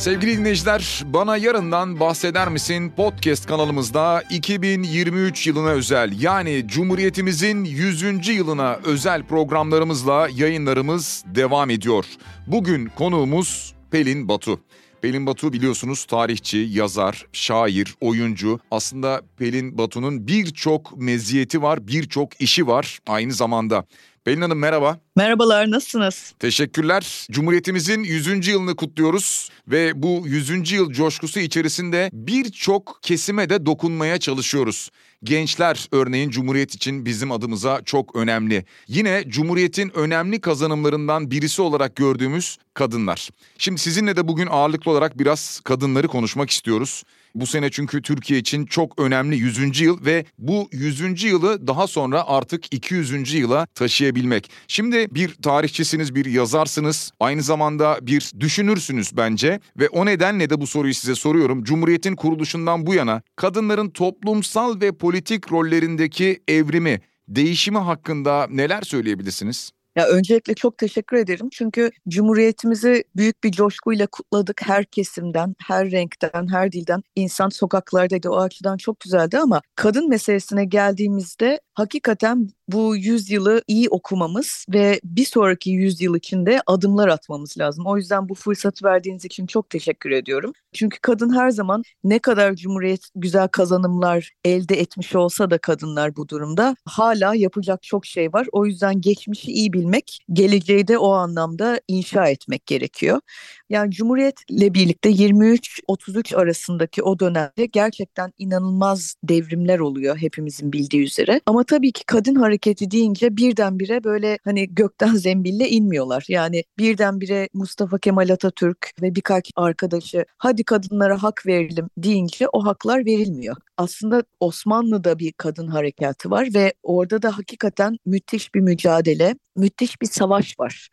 Sevgili dinleyiciler, Bana Yarından Bahseder Misin podcast kanalımızda 2023 yılına özel yani Cumhuriyetimizin 100. yılına özel programlarımızla yayınlarımız devam ediyor. Bugün konuğumuz Pelin Batu. Pelin Batu biliyorsunuz tarihçi, yazar, şair, oyuncu. Aslında Pelin Batu'nun birçok meziyeti var, birçok işi var aynı zamanda. Pelin Hanım merhaba. Merhabalar, nasılsınız? Teşekkürler. Cumhuriyetimizin 100. yılını kutluyoruz ve bu 100. yıl coşkusu içerisinde birçok kesime de dokunmaya çalışıyoruz. Gençler örneğin Cumhuriyet için bizim adımıza çok önemli. Yine Cumhuriyet'in önemli kazanımlarından birisi olarak gördüğümüz kadınlar. Şimdi sizinle de bugün ağırlıklı olarak biraz kadınları konuşmak istiyoruz. Bu sene çünkü Türkiye için çok önemli 100. yıl ve bu 100. yılı daha sonra artık 200. yıla taşıyabilmek. Şimdi bir tarihçisiniz, bir yazarsınız, aynı zamanda bir düşünürsünüz bence ve o nedenle de bu soruyu size soruyorum. Cumhuriyetin kuruluşundan bu yana kadınların toplumsal ve politik rollerindeki evrimi, değişimi hakkında neler söyleyebilirsiniz? Ya öncelikle çok teşekkür ederim. Çünkü Cumhuriyetimizi büyük bir coşkuyla kutladık. Her kesimden, her renkten, her dilden insan sokaklardaydı. O açıdan çok güzeldi ama kadın meselesine geldiğimizde hakikaten bu yüzyılı iyi okumamız ve bir sonraki yüzyıl içinde adımlar atmamız lazım. O yüzden bu fırsatı verdiğiniz için çok teşekkür ediyorum. Çünkü kadın her zaman ne kadar Cumhuriyet güzel kazanımlar elde etmiş olsa da kadınlar bu durumda hala yapacak çok şey var. O yüzden geçmişi iyi bilmek, geleceği de o anlamda inşa etmek gerekiyor. Yani Cumhuriyet'le birlikte 23-33 arasındaki o dönemde gerçekten inanılmaz devrimler oluyor hepimizin bildiği üzere. Ama tabii ki kadın hareketi deyince birdenbire böyle hani gökten zembille inmiyorlar. Yani birdenbire Mustafa Kemal Atatürk ve birkaç arkadaşı hadi kadınlara hak verelim deyince o haklar verilmiyor. Aslında Osmanlı'da bir kadın harekatı var ve orada da hakikaten müthiş bir mücadele, müthiş bir savaş var.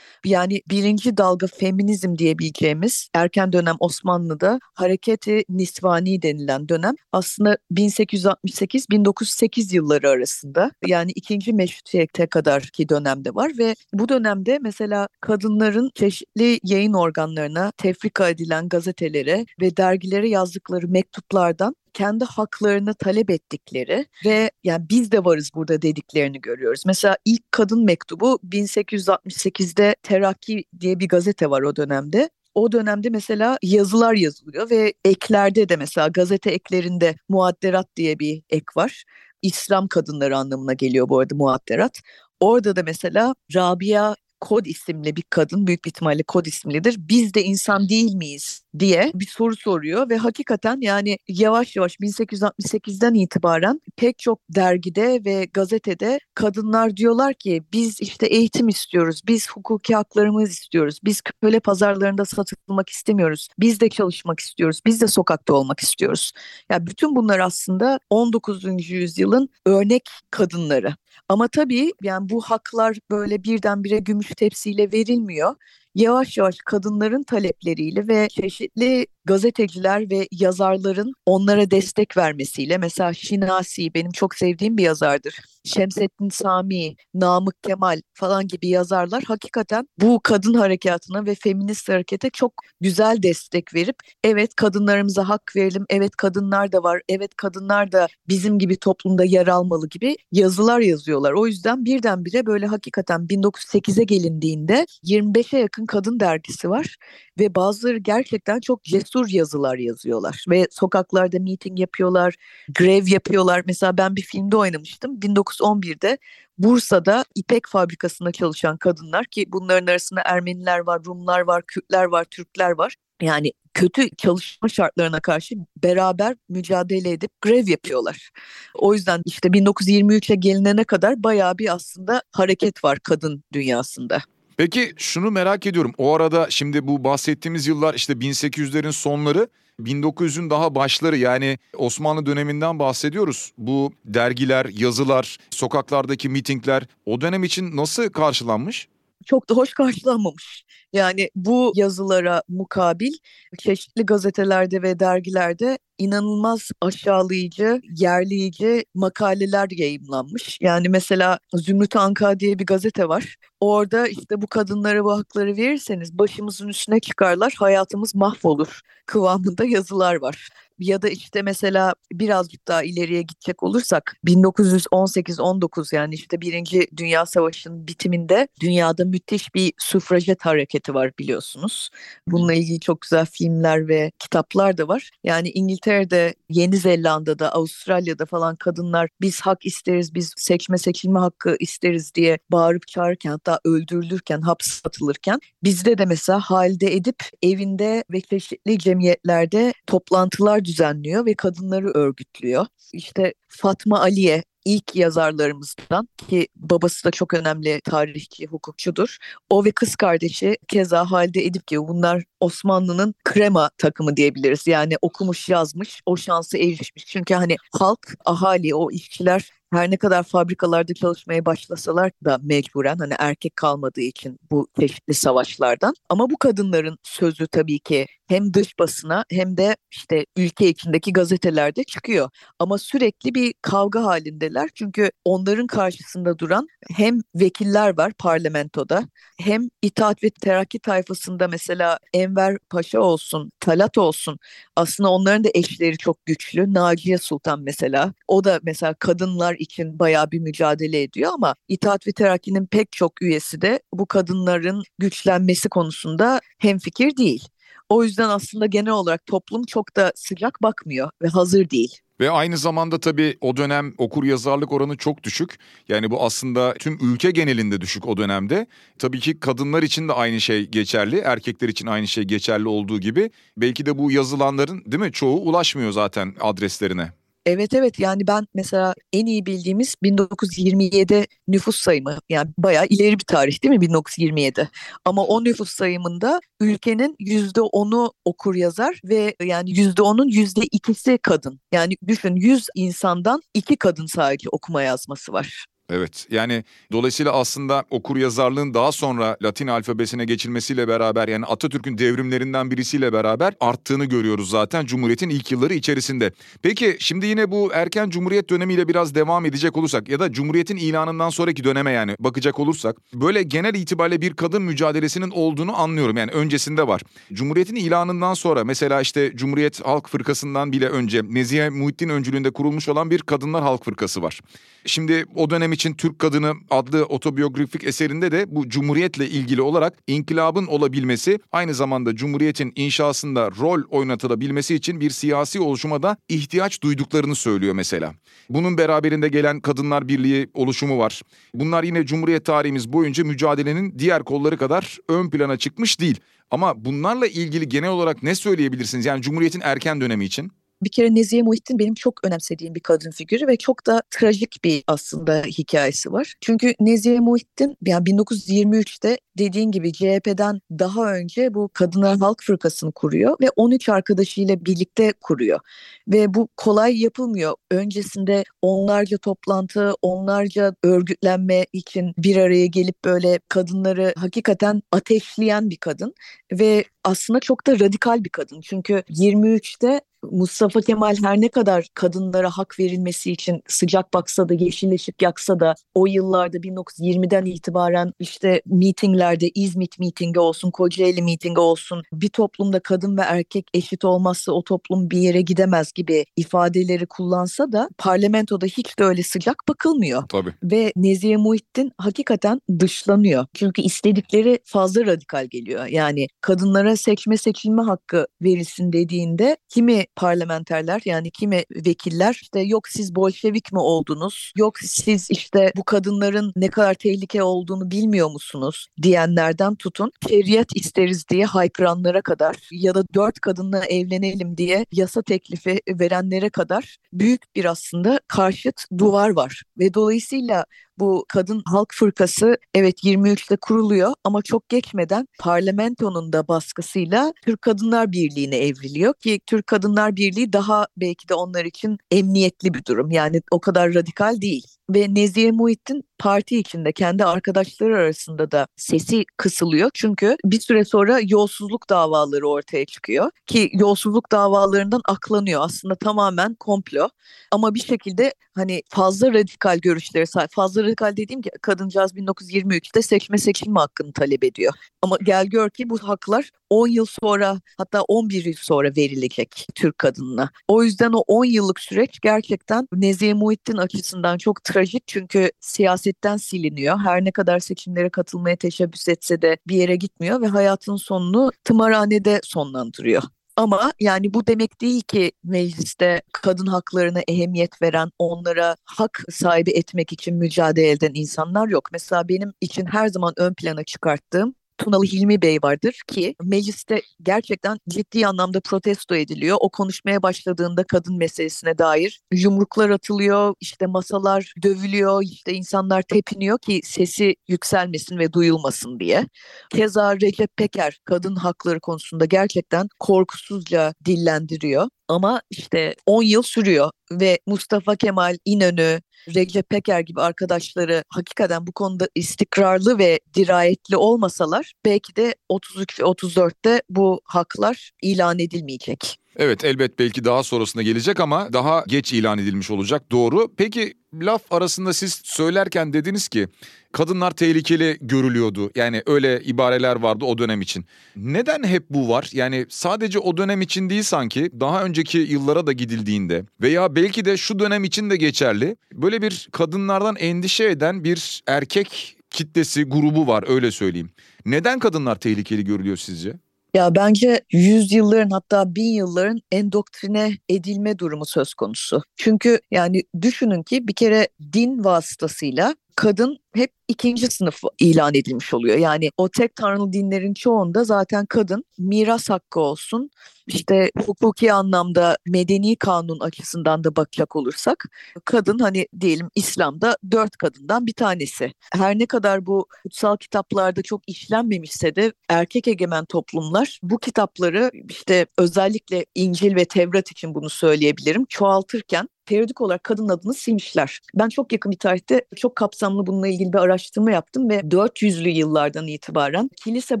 Yani birinci dalga feminizm diyebileceğimiz erken dönem Osmanlı'da hareketi nisvani denilen dönem aslında 1868-1908 yılları arasında yani ikinci meşrutiyete kadar ki dönemde var ve bu dönemde mesela kadınların çeşitli yayın organlarına tefrika edilen gazetelere ve dergilere yazdıkları mektuplardan kendi haklarını talep ettikleri ve yani biz de varız burada dediklerini görüyoruz. Mesela ilk kadın mektubu 1868'de Terakki diye bir gazete var o dönemde o dönemde mesela yazılar yazılıyor ve eklerde de mesela gazete eklerinde muadderat diye bir ek var. İslam kadınları anlamına geliyor bu arada muadderat. Orada da mesela Rabia Kod isimli bir kadın büyük bir ihtimalle Kod isimlidir. Biz de insan değil miyiz diye bir soru soruyor ve hakikaten yani yavaş yavaş 1868'den itibaren pek çok dergide ve gazetede kadınlar diyorlar ki biz işte eğitim istiyoruz, biz hukuki haklarımız istiyoruz, biz köle pazarlarında satılmak istemiyoruz, biz de çalışmak istiyoruz, biz de sokakta olmak istiyoruz. Yani bütün bunlar aslında 19. yüzyılın örnek kadınları. Ama tabii yani bu haklar böyle birdenbire gümüş tepsiyle verilmiyor yavaş yavaş kadınların talepleriyle ve çeşitli gazeteciler ve yazarların onlara destek vermesiyle mesela Şinasi benim çok sevdiğim bir yazardır. Şemsettin Sami, Namık Kemal falan gibi yazarlar hakikaten bu kadın harekatına ve feminist harekete çok güzel destek verip evet kadınlarımıza hak verelim, evet kadınlar da var, evet kadınlar da bizim gibi toplumda yer almalı gibi yazılar yazıyorlar. O yüzden birdenbire böyle hakikaten 1908'e gelindiğinde 25'e yakın kadın dergisi var ve bazıları gerçekten çok cesur yazılar yazıyorlar ve sokaklarda meeting yapıyorlar, grev yapıyorlar. Mesela ben bir filmde oynamıştım 1911'de Bursa'da ipek fabrikasında çalışan kadınlar ki bunların arasında Ermeniler var, Rumlar var, Kürtler var, Türkler var. Yani kötü çalışma şartlarına karşı beraber mücadele edip grev yapıyorlar. O yüzden işte 1923'e gelinene kadar bayağı bir aslında hareket var kadın dünyasında. Peki şunu merak ediyorum. O arada şimdi bu bahsettiğimiz yıllar işte 1800'lerin sonları 1900'ün daha başları yani Osmanlı döneminden bahsediyoruz. Bu dergiler, yazılar, sokaklardaki mitingler o dönem için nasıl karşılanmış? Çok da hoş karşılanmamış. Yani bu yazılara mukabil çeşitli gazetelerde ve dergilerde inanılmaz aşağılayıcı, yerleyici makaleler yayınlanmış. Yani mesela Zümrüt Anka diye bir gazete var. Orada işte bu kadınlara bu hakları verirseniz başımızın üstüne çıkarlar, hayatımız mahvolur kıvamında yazılar var. Ya da işte mesela birazcık daha ileriye gidecek olursak 1918-19 yani işte Birinci Dünya Savaşı'nın bitiminde dünyada müthiş bir sufrajet hareketi var biliyorsunuz. Bununla ilgili çok güzel filmler ve kitaplar da var. Yani İngiltere'de, Yeni Zelanda'da, Avustralya'da falan kadınlar biz hak isteriz, biz seçme seçilme hakkı isteriz diye bağırıp çağırırken hatta öldürülürken, hapse atılırken bizde de mesela halde edip evinde ve çeşitli cemiyetlerde toplantılar düzenliyor ve kadınları örgütlüyor. İşte Fatma Aliye ilk yazarlarımızdan ki babası da çok önemli tarihçi, hukukçudur. O ve kız kardeşi keza Halide Edip gibi bunlar Osmanlı'nın krema takımı diyebiliriz. Yani okumuş yazmış o şansı erişmiş. Çünkü hani halk, ahali, o işçiler her ne kadar fabrikalarda çalışmaya başlasalar da mecburen hani erkek kalmadığı için bu çeşitli savaşlardan ama bu kadınların sözü tabii ki hem dış basına hem de işte ülke içindeki gazetelerde çıkıyor. Ama sürekli bir kavga halindeler. Çünkü onların karşısında duran hem vekiller var parlamentoda hem İttihat ve Terakki tayfasında mesela Enver Paşa olsun, Talat olsun aslında onların da eşleri çok güçlü. Naciye Sultan mesela o da mesela kadınlar için bayağı bir mücadele ediyor ama İttihat ve Terakki'nin pek çok üyesi de bu kadınların güçlenmesi konusunda hemfikir değil. O yüzden aslında genel olarak toplum çok da sıcak bakmıyor ve hazır değil. Ve aynı zamanda tabii o dönem okur yazarlık oranı çok düşük. Yani bu aslında tüm ülke genelinde düşük o dönemde. Tabii ki kadınlar için de aynı şey geçerli, erkekler için aynı şey geçerli olduğu gibi. Belki de bu yazılanların değil mi çoğu ulaşmıyor zaten adreslerine. Evet evet. Yani ben mesela en iyi bildiğimiz 1927 nüfus sayımı. Yani bayağı ileri bir tarih değil mi 1927 ama o nüfus sayımında ülkenin yüzde onu okur yazar ve yani yüzde onun yüzde ikisi kadın. Yani düşün 100 insandan iki kadın sadece okuma yazması var. Evet yani dolayısıyla aslında okur yazarlığın daha sonra Latin alfabesine geçilmesiyle beraber yani Atatürk'ün devrimlerinden birisiyle beraber arttığını görüyoruz zaten Cumhuriyet'in ilk yılları içerisinde. Peki şimdi yine bu erken Cumhuriyet dönemiyle biraz devam edecek olursak ya da Cumhuriyet'in ilanından sonraki döneme yani bakacak olursak böyle genel itibariyle bir kadın mücadelesinin olduğunu anlıyorum yani öncesinde var. Cumhuriyet'in ilanından sonra mesela işte Cumhuriyet Halk Fırkası'ndan bile önce Nezihe Muhittin öncülüğünde kurulmuş olan bir Kadınlar Halk Fırkası var. Şimdi o dönem için Türk Kadını adlı otobiyografik eserinde de bu cumhuriyetle ilgili olarak inkılabın olabilmesi aynı zamanda cumhuriyetin inşasında rol oynatılabilmesi için bir siyasi oluşuma da ihtiyaç duyduklarını söylüyor mesela. Bunun beraberinde gelen Kadınlar Birliği oluşumu var. Bunlar yine Cumhuriyet tarihimiz boyunca mücadelenin diğer kolları kadar ön plana çıkmış değil. Ama bunlarla ilgili genel olarak ne söyleyebilirsiniz? Yani Cumhuriyet'in erken dönemi için. Bir kere Nezihe Muhittin benim çok önemsediğim bir kadın figürü ve çok da trajik bir aslında hikayesi var. Çünkü Nezihe Muhittin yani 1923'te dediğin gibi CHP'den daha önce bu Kadınlar Halk Fırkası'nı kuruyor ve 13 arkadaşıyla birlikte kuruyor. Ve bu kolay yapılmıyor. Öncesinde onlarca toplantı, onlarca örgütlenme için bir araya gelip böyle kadınları hakikaten ateşleyen bir kadın ve aslında çok da radikal bir kadın. Çünkü 23'te Mustafa Kemal her ne kadar kadınlara hak verilmesi için sıcak baksa da yeşil ışık yaksa da o yıllarda 1920'den itibaren işte mitinglerde İzmit mitingi olsun, Kocaeli mitingi olsun bir toplumda kadın ve erkek eşit olmazsa o toplum bir yere gidemez gibi ifadeleri kullansa da parlamentoda hiç de öyle sıcak bakılmıyor. Tabii. Ve Nezihe Muhittin hakikaten dışlanıyor. Çünkü istedikleri fazla radikal geliyor. Yani kadınlara seçme seçilme hakkı verilsin dediğinde kimi parlamenterler yani kimi vekiller işte yok siz Bolşevik mi oldunuz? Yok siz işte bu kadınların ne kadar tehlike olduğunu bilmiyor musunuz? diyenlerden tutun şeriat isteriz diye haykıranlara kadar ya da dört kadınla evlenelim diye yasa teklifi verenlere kadar büyük bir aslında karşıt duvar var ve dolayısıyla bu kadın halk fırkası evet 23'te kuruluyor ama çok geçmeden parlamentonun da baskısıyla Türk Kadınlar Birliği'ne evriliyor ki Türk Kadınlar Birliği daha belki de onlar için emniyetli bir durum. Yani o kadar radikal değil. Ve Nezihe Muhittin parti içinde kendi arkadaşları arasında da sesi kısılıyor. Çünkü bir süre sonra yolsuzluk davaları ortaya çıkıyor ki yolsuzluk davalarından aklanıyor. Aslında tamamen komplo ama bir şekilde hani fazla radikal görüşleri sahip. Fazla radikal dediğim ki kadıncağız 1923'te seçme seçilme hakkını talep ediyor. Ama gel gör ki bu haklar 10 yıl sonra hatta 11 yıl sonra verilecek Türk kadınına. O yüzden o 10 yıllık süreç gerçekten Nezihe Muhittin açısından çok trajik çünkü siyasetten siliniyor. Her ne kadar seçimlere katılmaya teşebbüs etse de bir yere gitmiyor ve hayatın sonunu tımarhanede sonlandırıyor. Ama yani bu demek değil ki mecliste kadın haklarına ehemmiyet veren, onlara hak sahibi etmek için mücadele eden insanlar yok. Mesela benim için her zaman ön plana çıkarttığım Tunalı Hilmi Bey vardır ki mecliste gerçekten ciddi anlamda protesto ediliyor. O konuşmaya başladığında kadın meselesine dair yumruklar atılıyor, işte masalar dövülüyor, işte insanlar tepiniyor ki sesi yükselmesin ve duyulmasın diye. Keza Recep Peker kadın hakları konusunda gerçekten korkusuzca dillendiriyor. Ama işte 10 yıl sürüyor ve Mustafa Kemal İnönü, Recep Peker gibi arkadaşları hakikaten bu konuda istikrarlı ve dirayetli olmasalar belki de 33 ve 34'te bu haklar ilan edilmeyecek. Evet elbet belki daha sonrasında gelecek ama daha geç ilan edilmiş olacak doğru. Peki laf arasında siz söylerken dediniz ki kadınlar tehlikeli görülüyordu. Yani öyle ibareler vardı o dönem için. Neden hep bu var? Yani sadece o dönem için değil sanki daha önceki yıllara da gidildiğinde veya belki de şu dönem için de geçerli. Böyle bir kadınlardan endişe eden bir erkek kitlesi grubu var öyle söyleyeyim. Neden kadınlar tehlikeli görülüyor sizce? Ya bence yüzyılların hatta bin yılların endoktrine edilme durumu söz konusu. Çünkü yani düşünün ki bir kere din vasıtasıyla kadın hep ikinci sınıf ilan edilmiş oluyor. Yani o tek tanrılı dinlerin çoğunda zaten kadın miras hakkı olsun, işte hukuki anlamda medeni kanun açısından da bakacak olursak kadın hani diyelim İslam'da dört kadından bir tanesi. Her ne kadar bu kutsal kitaplarda çok işlenmemişse de erkek egemen toplumlar bu kitapları işte özellikle İncil ve Tevrat için bunu söyleyebilirim çoğaltırken periyodik olarak kadın adını silmişler. Ben çok yakın bir tarihte çok kapsamlı bununla ilgili bir araştırma yaptım ve 400'lü yıllardan itibaren kilise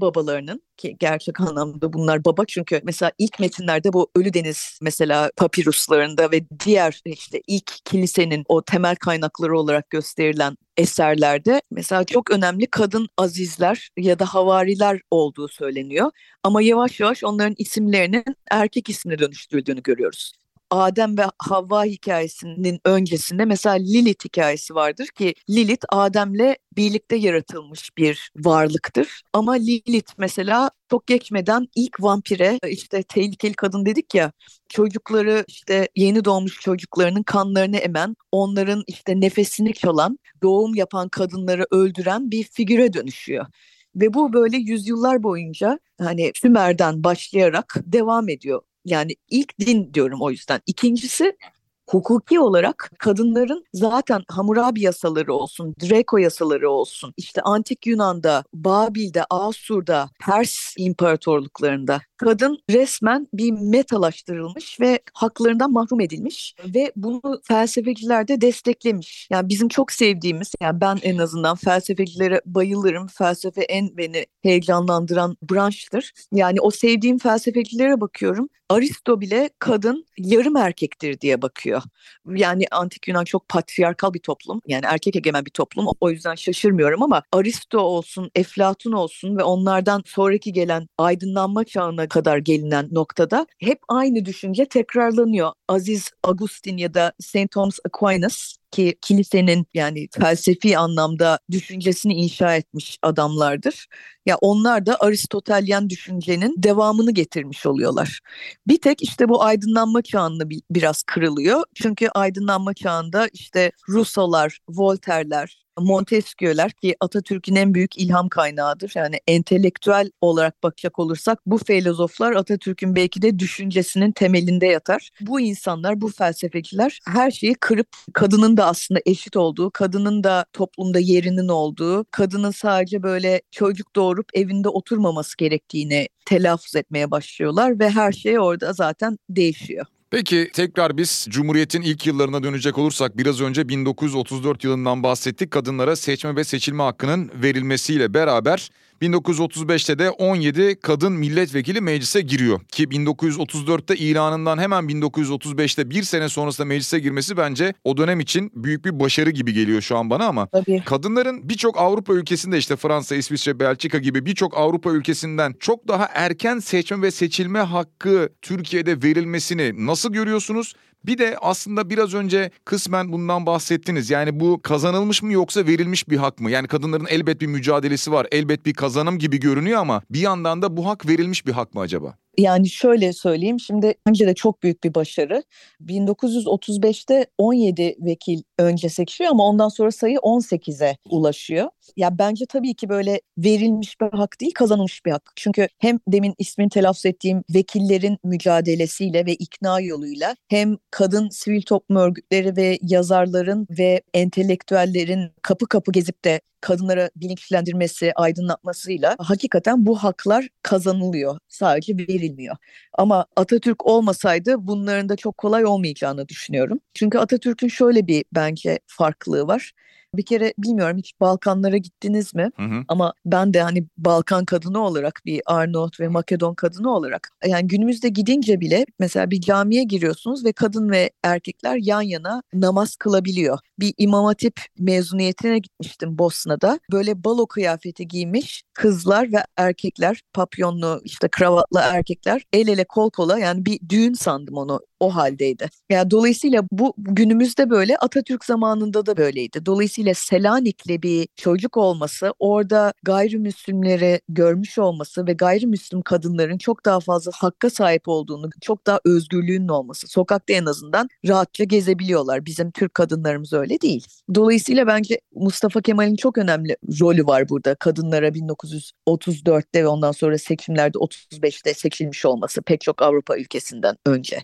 babalarının ki gerçek anlamda bunlar baba çünkü mesela ilk metinlerde bu Ölü Deniz mesela papiruslarında ve diğer işte ilk kilisenin o temel kaynakları olarak gösterilen eserlerde mesela çok önemli kadın azizler ya da havariler olduğu söyleniyor. Ama yavaş yavaş onların isimlerinin erkek ismine dönüştürüldüğünü görüyoruz. Adem ve Havva hikayesinin öncesinde mesela Lilith hikayesi vardır ki Lilith Adem'le birlikte yaratılmış bir varlıktır. Ama Lilith mesela çok geçmeden ilk vampire işte tehlikeli kadın dedik ya çocukları işte yeni doğmuş çocuklarının kanlarını emen onların işte nefesini çalan doğum yapan kadınları öldüren bir figüre dönüşüyor. Ve bu böyle yüzyıllar boyunca hani Sümer'den başlayarak devam ediyor. Yani ilk din diyorum o yüzden. İkincisi hukuki olarak kadınların zaten Hammurabi yasaları olsun, Draco yasaları olsun, işte Antik Yunan'da, Babil'de, Asur'da, Pers imparatorluklarında kadın resmen bir metalaştırılmış ve haklarından mahrum edilmiş ve bunu felsefeciler de desteklemiş. Yani bizim çok sevdiğimiz, yani ben en azından felsefecilere bayılırım. Felsefe en beni heyecanlandıran branştır. Yani o sevdiğim felsefecilere bakıyorum. Aristo bile kadın yarım erkektir diye bakıyor. Yani antik Yunan çok patriarkal bir toplum. Yani erkek egemen bir toplum. O yüzden şaşırmıyorum ama Aristo olsun, Eflatun olsun ve onlardan sonraki gelen aydınlanma çağına kadar gelinen noktada hep aynı düşünce tekrarlanıyor. Aziz Agustin ya da St. Thomas Aquinas ki kilisenin yani felsefi anlamda düşüncesini inşa etmiş adamlardır. Ya onlar da Aristotelyen düşüncenin devamını getirmiş oluyorlar. Bir tek işte bu aydınlanma çağında biraz kırılıyor. Çünkü aydınlanma çağında işte Rousseau'lar, Voltaire'ler, Montesquieu'ler ki Atatürk'ün en büyük ilham kaynağıdır. Yani entelektüel olarak bakacak olursak bu filozoflar Atatürk'ün belki de düşüncesinin temelinde yatar. Bu insanlar, bu felsefeciler her şeyi kırıp kadının da aslında eşit olduğu, kadının da toplumda yerinin olduğu, kadının sadece böyle çocuk doğurup evinde oturmaması gerektiğini telaffuz etmeye başlıyorlar ve her şey orada zaten değişiyor. Peki tekrar biz Cumhuriyet'in ilk yıllarına dönecek olursak biraz önce 1934 yılından bahsettik. Kadınlara seçme ve seçilme hakkının verilmesiyle beraber 1935'te de 17 kadın milletvekili meclise giriyor. Ki 1934'te ilanından hemen 1935'te bir sene sonrasında meclise girmesi bence o dönem için büyük bir başarı gibi geliyor şu an bana ama Tabii. kadınların birçok Avrupa ülkesinde işte Fransa, İsviçre, Belçika gibi birçok Avrupa ülkesinden çok daha erken seçme ve seçilme hakkı Türkiye'de verilmesini nasıl görüyorsunuz? Bir de aslında biraz önce kısmen bundan bahsettiniz. Yani bu kazanılmış mı yoksa verilmiş bir hak mı? Yani kadınların elbet bir mücadelesi var, elbet bir kazanım gibi görünüyor ama bir yandan da bu hak verilmiş bir hak mı acaba? Yani şöyle söyleyeyim şimdi bence de çok büyük bir başarı. 1935'te 17 vekil önce seçiyor ama ondan sonra sayı 18'e ulaşıyor. Ya bence tabii ki böyle verilmiş bir hak değil kazanılmış bir hak. Çünkü hem demin ismini telaffuz ettiğim vekillerin mücadelesiyle ve ikna yoluyla hem kadın sivil toplum örgütleri ve yazarların ve entelektüellerin kapı kapı gezip de kadınlara bilinçlendirmesi, aydınlatmasıyla hakikaten bu haklar kazanılıyor. Sadece verilmiyor. Ama Atatürk olmasaydı bunların da çok kolay olmayacağını düşünüyorum. Çünkü Atatürk'ün şöyle bir bence farklılığı var. Bir kere bilmiyorum hiç Balkanlara gittiniz mi? Hı hı. Ama ben de hani Balkan kadını olarak bir Arnavut ve Makedon kadını olarak yani günümüzde gidince bile mesela bir camiye giriyorsunuz ve kadın ve erkekler yan yana namaz kılabiliyor. Bir imam hatip mezuniyetine gitmiştim Bosna'da. Böyle balo kıyafeti giymiş kızlar ve erkekler papyonlu işte kravatlı erkekler el ele kol kola yani bir düğün sandım onu o haldeydi. Yani dolayısıyla bu günümüzde böyle Atatürk zamanında da böyleydi. Dolayısıyla Selanik'le bir çocuk olması, orada gayrimüslimleri görmüş olması ve gayrimüslim kadınların çok daha fazla hakka sahip olduğunu, çok daha özgürlüğünün olması, sokakta en azından rahatça gezebiliyorlar. Bizim Türk kadınlarımız öyle değil. Dolayısıyla bence Mustafa Kemal'in çok önemli rolü var burada. Kadınlara 1934'te ve ondan sonra seçimlerde 35'te seçilmiş olması pek çok Avrupa ülkesinden önce.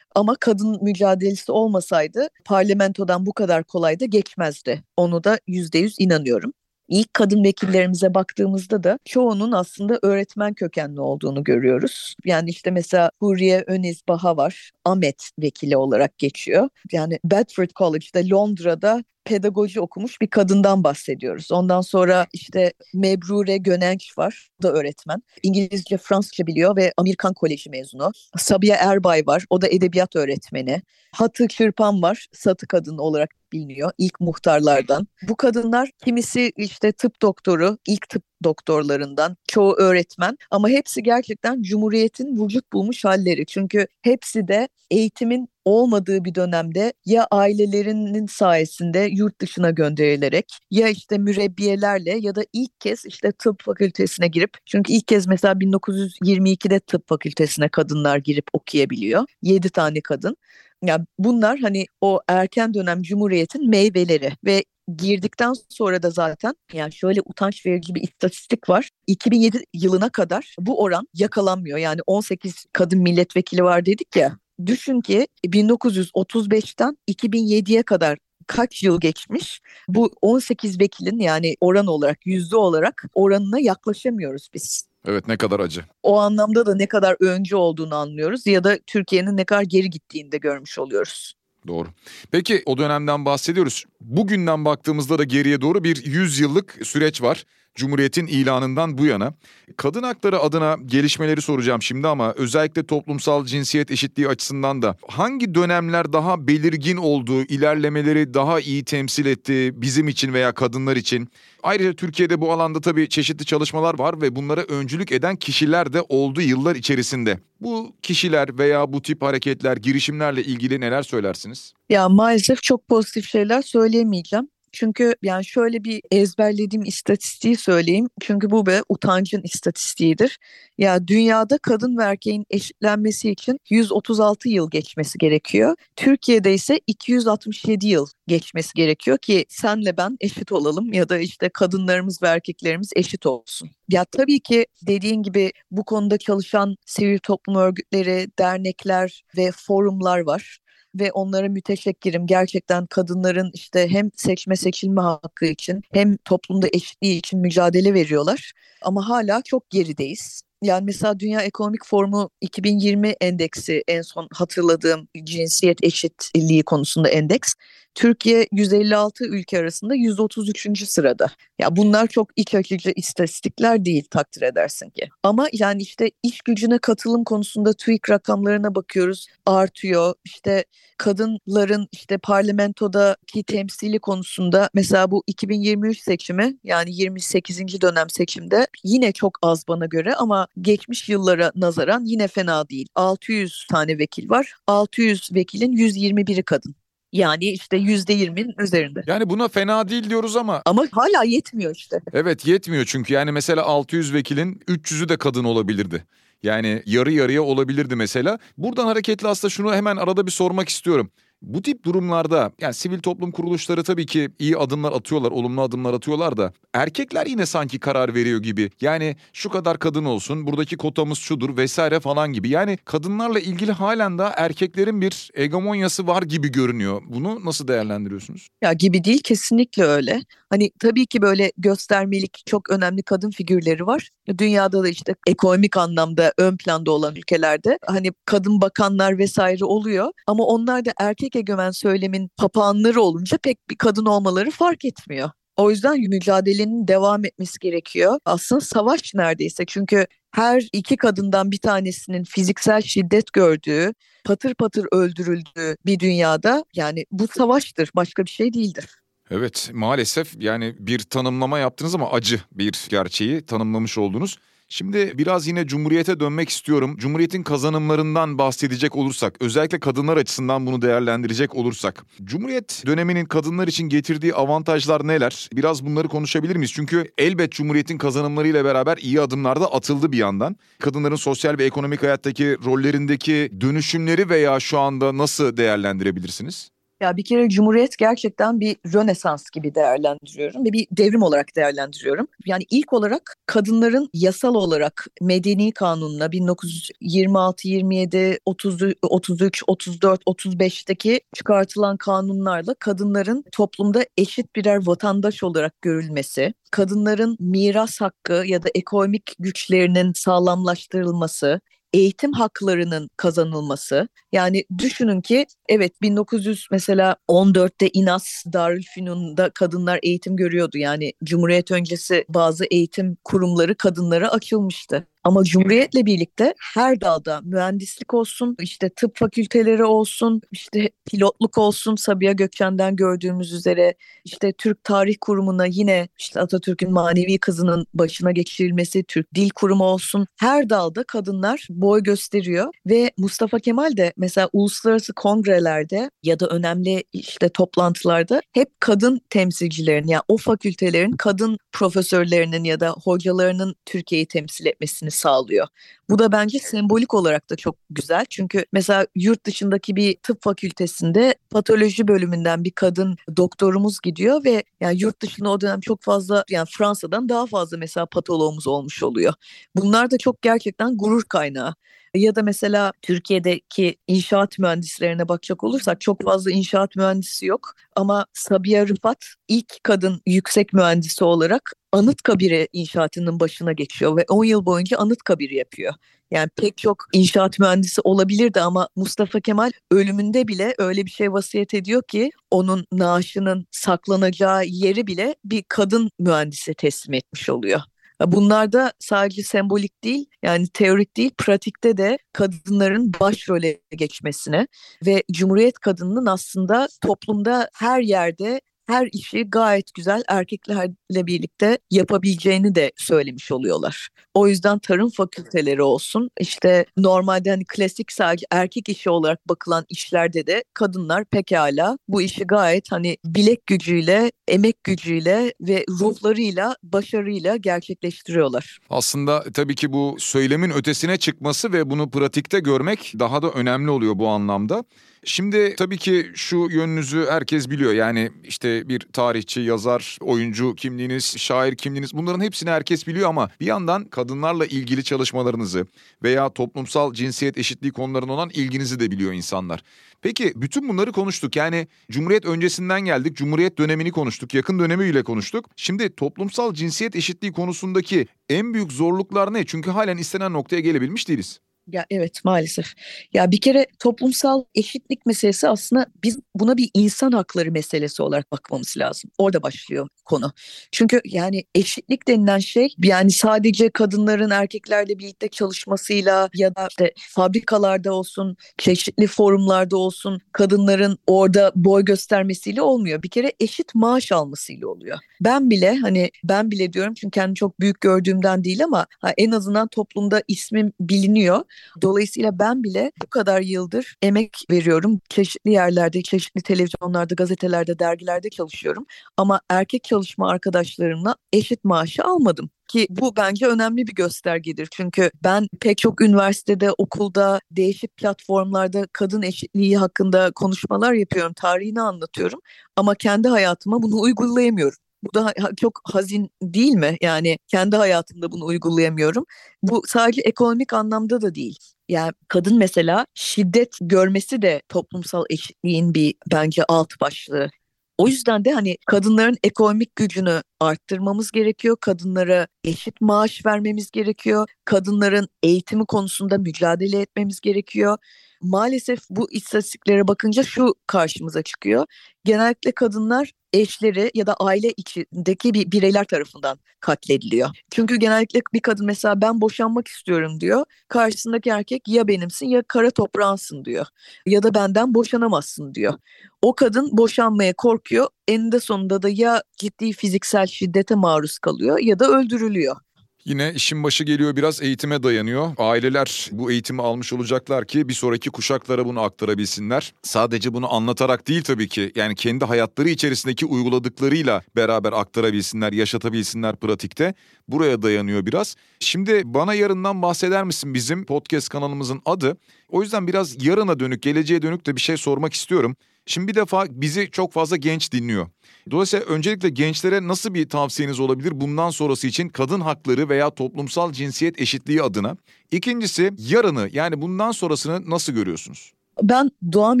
Ama kadın mücadelesi olmasaydı parlamentodan bu kadar kolay da geçmezdi. Onu da yüzde yüz inanıyorum. İlk kadın vekillerimize baktığımızda da çoğunun aslında öğretmen kökenli olduğunu görüyoruz. Yani işte mesela Huriye Öniz Baha var. Ahmet vekili olarak geçiyor. Yani Bedford College'da Londra'da pedagoji okumuş bir kadından bahsediyoruz. Ondan sonra işte Mebrure Gönenç var, o da öğretmen. İngilizce, Fransızca biliyor ve Amerikan Koleji mezunu. Sabiha Erbay var, o da edebiyat öğretmeni. Hatı Çırpan var, satı kadın olarak biliniyor ilk muhtarlardan. Bu kadınlar kimisi işte tıp doktoru, ilk tıp doktorlarından, çoğu öğretmen ama hepsi gerçekten Cumhuriyet'in vücut bulmuş halleri. Çünkü hepsi de eğitimin olmadığı bir dönemde ya ailelerinin sayesinde yurt dışına gönderilerek ya işte mürebbiyelerle ya da ilk kez işte tıp fakültesine girip çünkü ilk kez mesela 1922'de tıp fakültesine kadınlar girip okuyabiliyor. 7 tane kadın. Yani bunlar hani o erken dönem cumhuriyetin meyveleri ve girdikten sonra da zaten yani şöyle utanç verici bir istatistik var. 2007 yılına kadar bu oran yakalanmıyor. Yani 18 kadın milletvekili var dedik ya. Düşün ki 1935'ten 2007'ye kadar kaç yıl geçmiş? Bu 18 vekilin yani oran olarak yüzde olarak oranına yaklaşamıyoruz biz. Evet ne kadar acı. O anlamda da ne kadar öncü olduğunu anlıyoruz ya da Türkiye'nin ne kadar geri gittiğini de görmüş oluyoruz. Doğru. Peki o dönemden bahsediyoruz. Bugünden baktığımızda da geriye doğru bir 100 yıllık süreç var. Cumhuriyet'in ilanından bu yana. Kadın hakları adına gelişmeleri soracağım şimdi ama özellikle toplumsal cinsiyet eşitliği açısından da hangi dönemler daha belirgin olduğu, ilerlemeleri daha iyi temsil etti bizim için veya kadınlar için? Ayrıca Türkiye'de bu alanda tabii çeşitli çalışmalar var ve bunlara öncülük eden kişiler de oldu yıllar içerisinde. Bu kişiler veya bu tip hareketler, girişimlerle ilgili neler söylersiniz? Ya maalesef çok pozitif şeyler söyleyemeyeceğim. Çünkü yani şöyle bir ezberlediğim istatistiği söyleyeyim. Çünkü bu be utancın istatistiğidir. Ya dünyada kadın ve erkeğin eşitlenmesi için 136 yıl geçmesi gerekiyor. Türkiye'de ise 267 yıl geçmesi gerekiyor ki senle ben eşit olalım ya da işte kadınlarımız ve erkeklerimiz eşit olsun. Ya tabii ki dediğin gibi bu konuda çalışan sivil toplum örgütleri, dernekler ve forumlar var ve onlara müteşekkirim. Gerçekten kadınların işte hem seçme seçilme hakkı için hem toplumda eşitliği için mücadele veriyorlar. Ama hala çok gerideyiz. Yani mesela Dünya Ekonomik Forumu 2020 endeksi en son hatırladığım cinsiyet eşitliği konusunda endeks. Türkiye 156 ülke arasında 133. sırada. Ya bunlar çok iç açıcı istatistikler değil takdir edersin ki. Ama yani işte iş gücüne katılım konusunda TÜİK rakamlarına bakıyoruz artıyor. İşte kadınların işte parlamentodaki temsili konusunda mesela bu 2023 seçimi yani 28. dönem seçimde yine çok az bana göre ama geçmiş yıllara nazaran yine fena değil. 600 tane vekil var. 600 vekilin 121'i kadın. Yani işte yüzde yirminin üzerinde. Yani buna fena değil diyoruz ama. Ama hala yetmiyor işte. Evet yetmiyor çünkü yani mesela 600 vekilin 300'ü de kadın olabilirdi. Yani yarı yarıya olabilirdi mesela. Buradan hareketli aslında şunu hemen arada bir sormak istiyorum. Bu tip durumlarda yani sivil toplum kuruluşları tabii ki iyi adımlar atıyorlar, olumlu adımlar atıyorlar da erkekler yine sanki karar veriyor gibi. Yani şu kadar kadın olsun, buradaki kotamız şudur vesaire falan gibi. Yani kadınlarla ilgili halen daha erkeklerin bir hegemonyası var gibi görünüyor. Bunu nasıl değerlendiriyorsunuz? Ya gibi değil kesinlikle öyle. Hani tabii ki böyle göstermelik çok önemli kadın figürleri var. Dünyada da işte ekonomik anlamda ön planda olan ülkelerde hani kadın bakanlar vesaire oluyor ama onlar da erkek egemen söylemin papağanları olunca pek bir kadın olmaları fark etmiyor. O yüzden mücadelenin devam etmesi gerekiyor. Aslında savaş neredeyse çünkü her iki kadından bir tanesinin fiziksel şiddet gördüğü, patır patır öldürüldüğü bir dünyada yani bu savaştır, başka bir şey değildir. Evet maalesef yani bir tanımlama yaptınız ama acı bir gerçeği tanımlamış oldunuz. Şimdi biraz yine Cumhuriyet'e dönmek istiyorum. Cumhuriyet'in kazanımlarından bahsedecek olursak, özellikle kadınlar açısından bunu değerlendirecek olursak. Cumhuriyet döneminin kadınlar için getirdiği avantajlar neler? Biraz bunları konuşabilir miyiz? Çünkü elbet Cumhuriyet'in kazanımlarıyla beraber iyi adımlar da atıldı bir yandan. Kadınların sosyal ve ekonomik hayattaki rollerindeki dönüşümleri veya şu anda nasıl değerlendirebilirsiniz? Ya bir kere Cumhuriyet gerçekten bir rönesans gibi değerlendiriyorum ve bir devrim olarak değerlendiriyorum. Yani ilk olarak kadınların yasal olarak medeni kanunla 1926, 27, 30, 33, 34, 35'teki çıkartılan kanunlarla kadınların toplumda eşit birer vatandaş olarak görülmesi, kadınların miras hakkı ya da ekonomik güçlerinin sağlamlaştırılması, eğitim haklarının kazanılması. Yani düşünün ki evet 1900 mesela 14'te İNAS Darülfünun'da kadınlar eğitim görüyordu. Yani Cumhuriyet öncesi bazı eğitim kurumları kadınlara açılmıştı. Ama Cumhuriyet'le birlikte her dalda mühendislik olsun, işte tıp fakülteleri olsun, işte pilotluk olsun Sabiha Gökçen'den gördüğümüz üzere işte Türk Tarih Kurumu'na yine işte Atatürk'ün manevi kızının başına geçirilmesi, Türk Dil Kurumu olsun her dalda kadınlar boy gösteriyor. Ve Mustafa Kemal de mesela uluslararası kongrelerde ya da önemli işte toplantılarda hep kadın temsilcilerin yani o fakültelerin kadın profesörlerinin ya da hocalarının Türkiye'yi temsil etmesini sağlıyor. Bu da bence sembolik olarak da çok güzel. Çünkü mesela yurt dışındaki bir tıp fakültesinde patoloji bölümünden bir kadın doktorumuz gidiyor ve yani yurt dışında o dönem çok fazla yani Fransa'dan daha fazla mesela patoloğumuz olmuş oluyor. Bunlar da çok gerçekten gurur kaynağı. Ya da mesela Türkiye'deki inşaat mühendislerine bakacak olursak çok fazla inşaat mühendisi yok. Ama Sabiha Rıfat ilk kadın yüksek mühendisi olarak Anıtkabir'e inşaatının başına geçiyor ve 10 yıl boyunca Anıtkabir yapıyor. Yani pek çok inşaat mühendisi olabilirdi ama Mustafa Kemal ölümünde bile öyle bir şey vasiyet ediyor ki onun naaşının saklanacağı yeri bile bir kadın mühendise teslim etmiş oluyor. Bunlar da sadece sembolik değil yani teorik değil pratikte de kadınların başrole geçmesine ve Cumhuriyet kadınının aslında toplumda her yerde her işi gayet güzel erkeklerle birlikte yapabileceğini de söylemiş oluyorlar. O yüzden tarım fakülteleri olsun işte normalde hani klasik sadece erkek işi olarak bakılan işlerde de kadınlar pekala bu işi gayet hani bilek gücüyle, emek gücüyle ve ruhlarıyla, başarıyla gerçekleştiriyorlar. Aslında tabii ki bu söylemin ötesine çıkması ve bunu pratikte görmek daha da önemli oluyor bu anlamda. Şimdi tabii ki şu yönünüzü herkes biliyor. Yani işte bir tarihçi, yazar, oyuncu kimliğiniz, şair kimliğiniz bunların hepsini herkes biliyor ama bir yandan kadınlarla ilgili çalışmalarınızı veya toplumsal cinsiyet eşitliği konularına olan ilginizi de biliyor insanlar. Peki bütün bunları konuştuk. Yani Cumhuriyet öncesinden geldik. Cumhuriyet dönemini konuştuk. Yakın dönemiyle konuştuk. Şimdi toplumsal cinsiyet eşitliği konusundaki en büyük zorluklar ne? Çünkü halen istenen noktaya gelebilmiş değiliz. Ya evet maalesef. Ya bir kere toplumsal eşitlik meselesi aslında biz buna bir insan hakları meselesi olarak bakmamız lazım. Orada başlıyor konu. Çünkü yani eşitlik denilen şey yani sadece kadınların erkeklerle birlikte çalışmasıyla ya da işte fabrikalarda olsun, çeşitli forumlarda olsun kadınların orada boy göstermesiyle olmuyor. Bir kere eşit maaş almasıyla oluyor. Ben bile hani ben bile diyorum çünkü kendimi çok büyük gördüğümden değil ama en azından toplumda ismim biliniyor. Dolayısıyla ben bile bu kadar yıldır emek veriyorum. Çeşitli yerlerde, çeşitli televizyonlarda, gazetelerde, dergilerde çalışıyorum. Ama erkek çalışma arkadaşlarımla eşit maaşı almadım ki bu bence önemli bir göstergedir. Çünkü ben pek çok üniversitede, okulda, değişik platformlarda kadın eşitliği hakkında konuşmalar yapıyorum, tarihini anlatıyorum ama kendi hayatıma bunu uygulayamıyorum. Bu da çok hazin değil mi? Yani kendi hayatımda bunu uygulayamıyorum. Bu sadece ekonomik anlamda da değil. Yani kadın mesela şiddet görmesi de toplumsal eşitliğin bir bence alt başlığı. O yüzden de hani kadınların ekonomik gücünü arttırmamız gerekiyor. Kadınlara eşit maaş vermemiz gerekiyor. Kadınların eğitimi konusunda mücadele etmemiz gerekiyor maalesef bu istatistiklere bakınca şu karşımıza çıkıyor. Genellikle kadınlar eşleri ya da aile içindeki bir bireyler tarafından katlediliyor. Çünkü genellikle bir kadın mesela ben boşanmak istiyorum diyor. Karşısındaki erkek ya benimsin ya kara toprağınsın diyor. Ya da benden boşanamazsın diyor. O kadın boşanmaya korkuyor. Eninde sonunda da ya ciddi fiziksel şiddete maruz kalıyor ya da öldürülüyor. Yine işin başı geliyor biraz eğitime dayanıyor. Aileler bu eğitimi almış olacaklar ki bir sonraki kuşaklara bunu aktarabilsinler. Sadece bunu anlatarak değil tabii ki yani kendi hayatları içerisindeki uyguladıklarıyla beraber aktarabilsinler, yaşatabilsinler pratikte. Buraya dayanıyor biraz. Şimdi bana yarından bahseder misin bizim podcast kanalımızın adı? O yüzden biraz yarına dönük, geleceğe dönük de bir şey sormak istiyorum. Şimdi bir defa bizi çok fazla genç dinliyor. Dolayısıyla öncelikle gençlere nasıl bir tavsiyeniz olabilir bundan sonrası için kadın hakları veya toplumsal cinsiyet eşitliği adına? İkincisi yarını yani bundan sonrasını nasıl görüyorsunuz? Ben doğam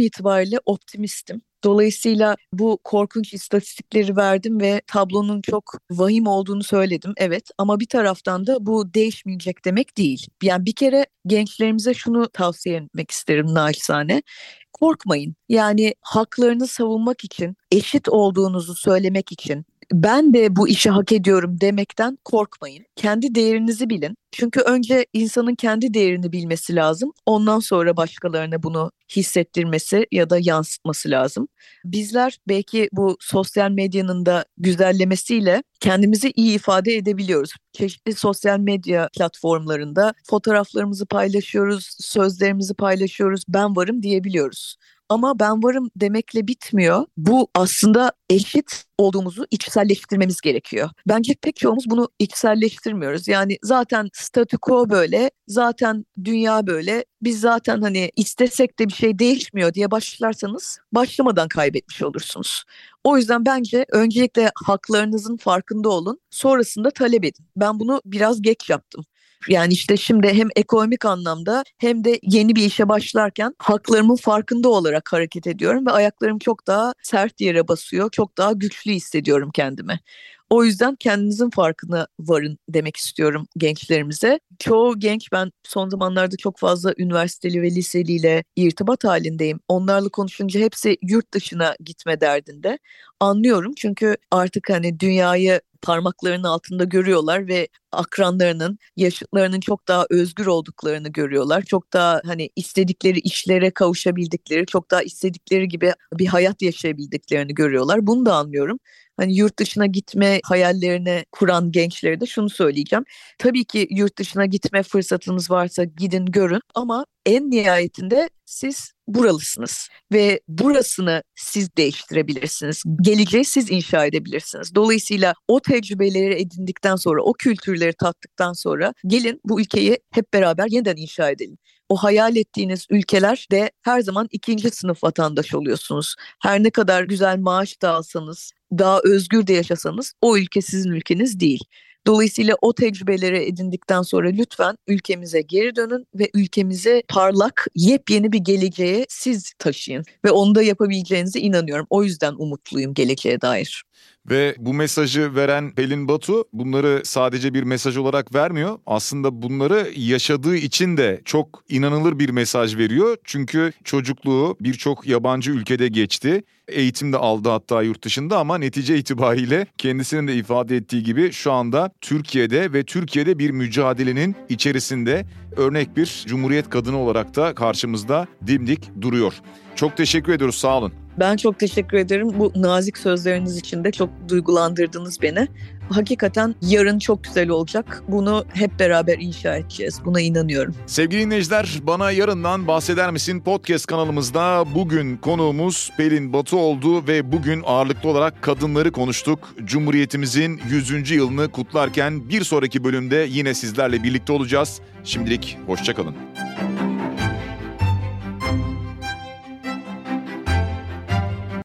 itibariyle optimistim. Dolayısıyla bu korkunç istatistikleri verdim ve tablonun çok vahim olduğunu söyledim. Evet ama bir taraftan da bu değişmeyecek demek değil. Yani bir kere gençlerimize şunu tavsiye etmek isterim naçizane korkmayın. Yani haklarını savunmak için, eşit olduğunuzu söylemek için, ben de bu işi hak ediyorum demekten korkmayın. Kendi değerinizi bilin. Çünkü önce insanın kendi değerini bilmesi lazım. Ondan sonra başkalarına bunu hissettirmesi ya da yansıtması lazım. Bizler belki bu sosyal medyanın da güzellemesiyle kendimizi iyi ifade edebiliyoruz. Çeşitli sosyal medya platformlarında fotoğraflarımızı paylaşıyoruz, sözlerimizi paylaşıyoruz, ben varım diyebiliyoruz. Ama ben varım demekle bitmiyor. Bu aslında eşit olduğumuzu içselleştirmemiz gerekiyor. Bence pek çoğumuz bunu içselleştirmiyoruz. Yani zaten statü quo böyle, zaten dünya böyle. Biz zaten hani istesek de bir şey değişmiyor diye başlarsanız başlamadan kaybetmiş olursunuz. O yüzden bence öncelikle haklarınızın farkında olun, sonrasında talep edin. Ben bunu biraz geç yaptım. Yani işte şimdi hem ekonomik anlamda hem de yeni bir işe başlarken haklarımın farkında olarak hareket ediyorum ve ayaklarım çok daha sert yere basıyor. Çok daha güçlü hissediyorum kendimi. O yüzden kendinizin farkına varın demek istiyorum gençlerimize. Çoğu genç ben son zamanlarda çok fazla üniversiteli ve liseliyle irtibat halindeyim. Onlarla konuşunca hepsi yurt dışına gitme derdinde. Anlıyorum çünkü artık hani dünyayı parmaklarının altında görüyorlar ve akranlarının, yaşıtlarının çok daha özgür olduklarını görüyorlar. Çok daha hani istedikleri işlere kavuşabildikleri, çok daha istedikleri gibi bir hayat yaşayabildiklerini görüyorlar. Bunu da anlıyorum hani yurt dışına gitme hayallerini kuran gençlere de şunu söyleyeceğim. Tabii ki yurt dışına gitme fırsatınız varsa gidin görün ama en nihayetinde siz buralısınız ve burasını siz değiştirebilirsiniz. Geleceği siz inşa edebilirsiniz. Dolayısıyla o tecrübeleri edindikten sonra, o kültürleri tattıktan sonra gelin bu ülkeyi hep beraber yeniden inşa edelim o hayal ettiğiniz ülkeler de her zaman ikinci sınıf vatandaş oluyorsunuz. Her ne kadar güzel maaş da alsanız, daha özgür de yaşasanız o ülke sizin ülkeniz değil. Dolayısıyla o tecrübeleri edindikten sonra lütfen ülkemize geri dönün ve ülkemize parlak, yepyeni bir geleceğe siz taşıyın. Ve onu da yapabileceğinize inanıyorum. O yüzden umutluyum geleceğe dair. Ve bu mesajı veren Pelin Batu bunları sadece bir mesaj olarak vermiyor. Aslında bunları yaşadığı için de çok inanılır bir mesaj veriyor. Çünkü çocukluğu birçok yabancı ülkede geçti. Eğitim de aldı hatta yurt dışında ama netice itibariyle kendisinin de ifade ettiği gibi şu anda Türkiye'de ve Türkiye'de bir mücadelenin içerisinde örnek bir cumhuriyet kadını olarak da karşımızda dimdik duruyor. Çok teşekkür ediyoruz sağ olun. Ben çok teşekkür ederim. Bu nazik sözleriniz için de çok duygulandırdınız beni. Hakikaten yarın çok güzel olacak. Bunu hep beraber inşa edeceğiz. Buna inanıyorum. Sevgili dinleyiciler bana yarından bahseder misin? Podcast kanalımızda bugün konuğumuz Pelin Batu oldu ve bugün ağırlıklı olarak kadınları konuştuk. Cumhuriyetimizin 100. yılını kutlarken bir sonraki bölümde yine sizlerle birlikte olacağız. Şimdilik hoşçakalın.